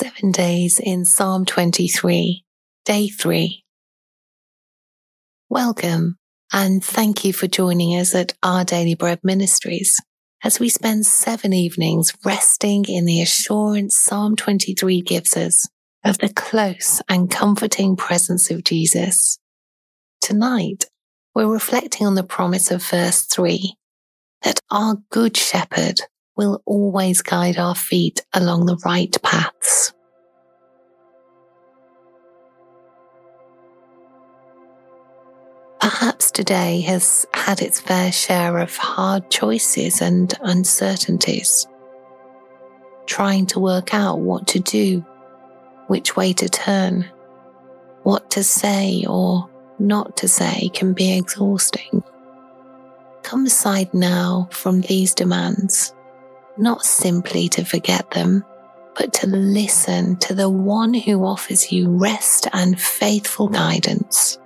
Seven days in Psalm 23, day three. Welcome and thank you for joining us at Our Daily Bread Ministries as we spend seven evenings resting in the assurance Psalm 23 gives us of the close and comforting presence of Jesus. Tonight, we're reflecting on the promise of verse three that our good shepherd will always guide our feet along the right paths. Perhaps today has had its fair share of hard choices and uncertainties. Trying to work out what to do, which way to turn, what to say or not to say can be exhausting. Come aside now from these demands not simply to forget them, but to listen to the one who offers you rest and faithful guidance.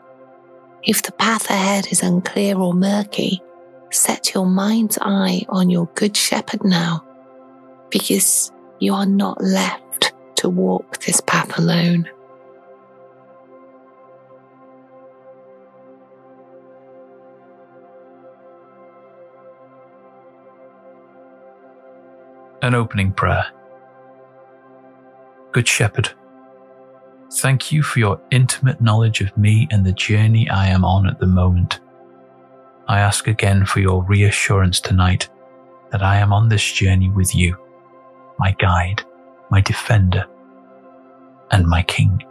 If the path ahead is unclear or murky, set your mind's eye on your good shepherd now, because you are not left to walk this path alone. An opening prayer. Good Shepherd, thank you for your intimate knowledge of me and the journey I am on at the moment. I ask again for your reassurance tonight that I am on this journey with you, my guide, my defender, and my king.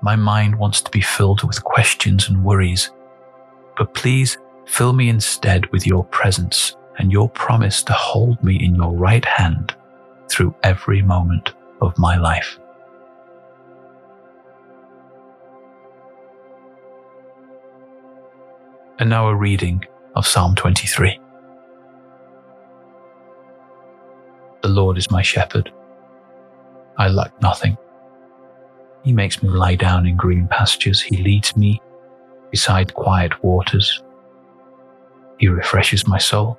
My mind wants to be filled with questions and worries, but please fill me instead with your presence and your promise to hold me in your right hand through every moment of my life. And now a reading of Psalm 23. The Lord is my shepherd. I lack nothing. He makes me lie down in green pastures. He leads me beside quiet waters. He refreshes my soul.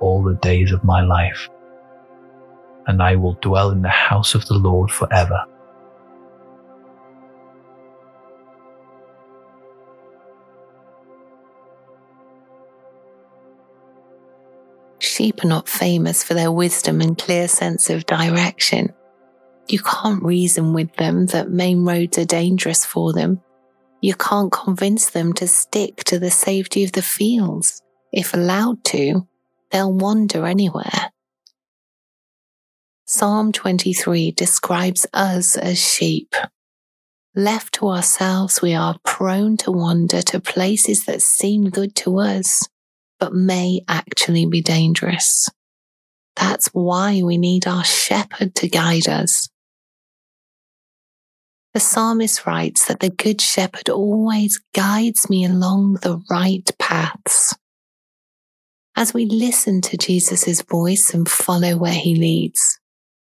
all the days of my life, and I will dwell in the house of the Lord forever. Sheep are not famous for their wisdom and clear sense of direction. You can't reason with them that main roads are dangerous for them. You can't convince them to stick to the safety of the fields. If allowed to, they'll wander anywhere. Psalm 23 describes us as sheep. Left to ourselves, we are prone to wander to places that seem good to us, but may actually be dangerous. That's why we need our shepherd to guide us. The psalmist writes that the good shepherd always guides me along the right paths. As we listen to Jesus' voice and follow where he leads,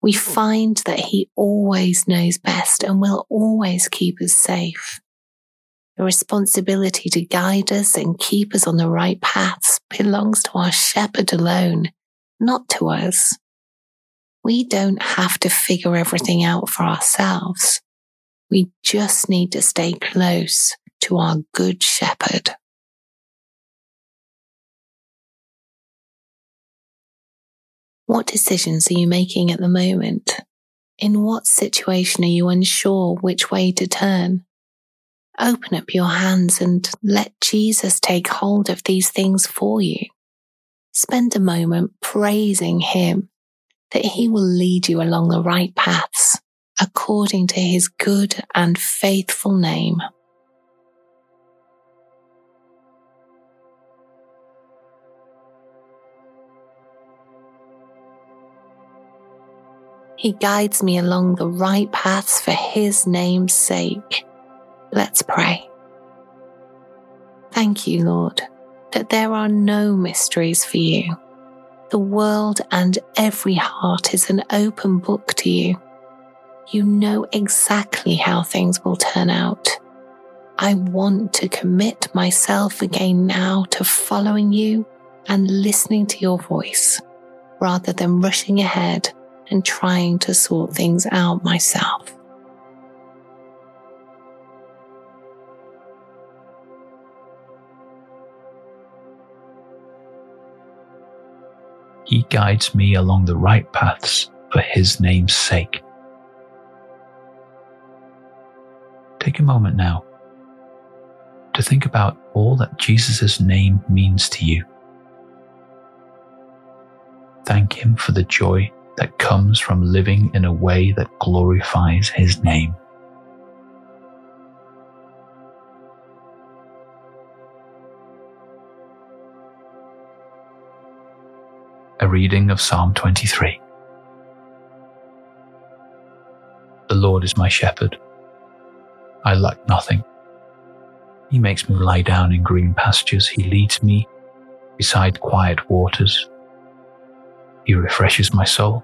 we find that he always knows best and will always keep us safe. The responsibility to guide us and keep us on the right paths belongs to our shepherd alone, not to us. We don't have to figure everything out for ourselves. We just need to stay close to our good shepherd. What decisions are you making at the moment? In what situation are you unsure which way to turn? Open up your hands and let Jesus take hold of these things for you. Spend a moment praising Him that He will lead you along the right paths according to His good and faithful name. He guides me along the right paths for His name's sake. Let's pray. Thank you, Lord, that there are no mysteries for you. The world and every heart is an open book to you. You know exactly how things will turn out. I want to commit myself again now to following you and listening to your voice rather than rushing ahead and trying to sort things out myself. He guides me along the right paths for His name's sake. Take a moment now to think about all that Jesus' name means to you. Thank Him for the joy that comes from living in a way that glorifies His name. A reading of Psalm 23. The Lord is my shepherd. I lack nothing. He makes me lie down in green pastures. He leads me beside quiet waters. He refreshes my soul.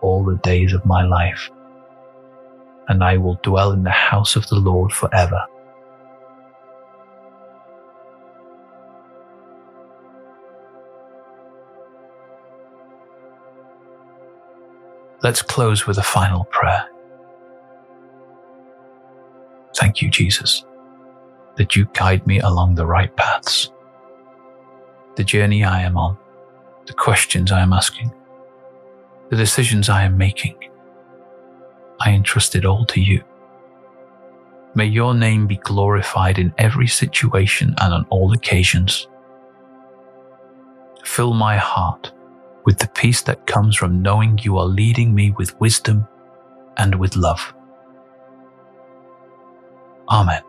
all the days of my life, and I will dwell in the house of the Lord forever. Let's close with a final prayer. Thank you, Jesus, that you guide me along the right paths. The journey I am on, the questions I am asking, the decisions I am making, I entrust it all to you. May your name be glorified in every situation and on all occasions. Fill my heart with the peace that comes from knowing you are leading me with wisdom and with love. Amen.